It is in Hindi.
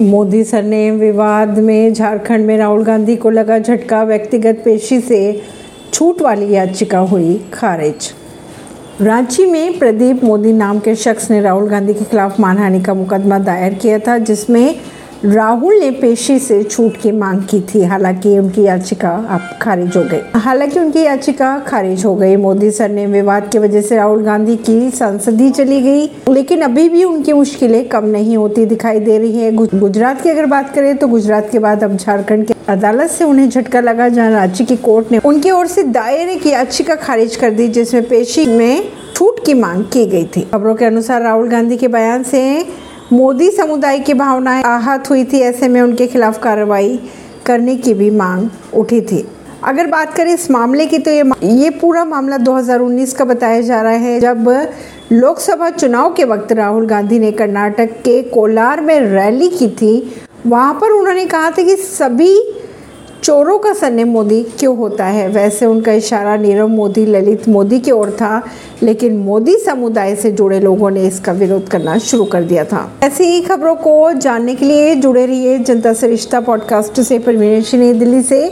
मोदी सरनेम विवाद में झारखंड में राहुल गांधी को लगा झटका, व्यक्तिगत पेशी से छूट वाली याचिका हुई खारिज। रांची में प्रदीप मोदी नाम के शख्स ने राहुल गांधी के खिलाफ मानहानि का मुकदमा दायर किया था, जिसमें राहुल ने पेशी से छूट की मांग की थी, हालाँकि उनकी याचिका अब खारिज हो गई। हालाँकि उनकी याचिका खारिज हो गई। मोदी सर ने विवाद की वजह से राहुल गांधी की संसदी चली गई, लेकिन अभी भी उनकी मुश्किलें कम नहीं होती दिखाई दे रही है। गुजरात की अगर बात करें तो गुजरात के बाद अब झारखंड के अदालत से उन्हें झटका लगा, जहाँ रांची की कोर्ट ने उनकी ओर से दायर एक याचिका खारिज कर दी, जिसमें पेशी में छूट की मांग की गई थी। खबरों के अनुसार राहुल गांधी के बयान से मोदी समुदाय की भावनाएँ आहत हुई थी, ऐसे में उनके खिलाफ कार्रवाई करने की भी मांग उठी थी। अगर बात करें इस मामले की तो ये ये पूरा मामला 2019 का बताया जा रहा है, जब लोकसभा चुनाव के वक्त राहुल गांधी ने कर्नाटक के कोलार में रैली की थी। वहाँ पर उन्होंने कहा था कि सभी चोरों का सरनेम मोदी क्यों होता है? वैसे उनका इशारा नीरव मोदी, ललित मोदी की ओर था, लेकिन मोदी समुदाय से जुड़े लोगों ने इसका विरोध करना शुरू कर दिया था। ऐसी ही खबरों को जानने के लिए जुड़े रहिए जनता से रिश्ता पॉडकास्ट से, परवीन दिल्ली से।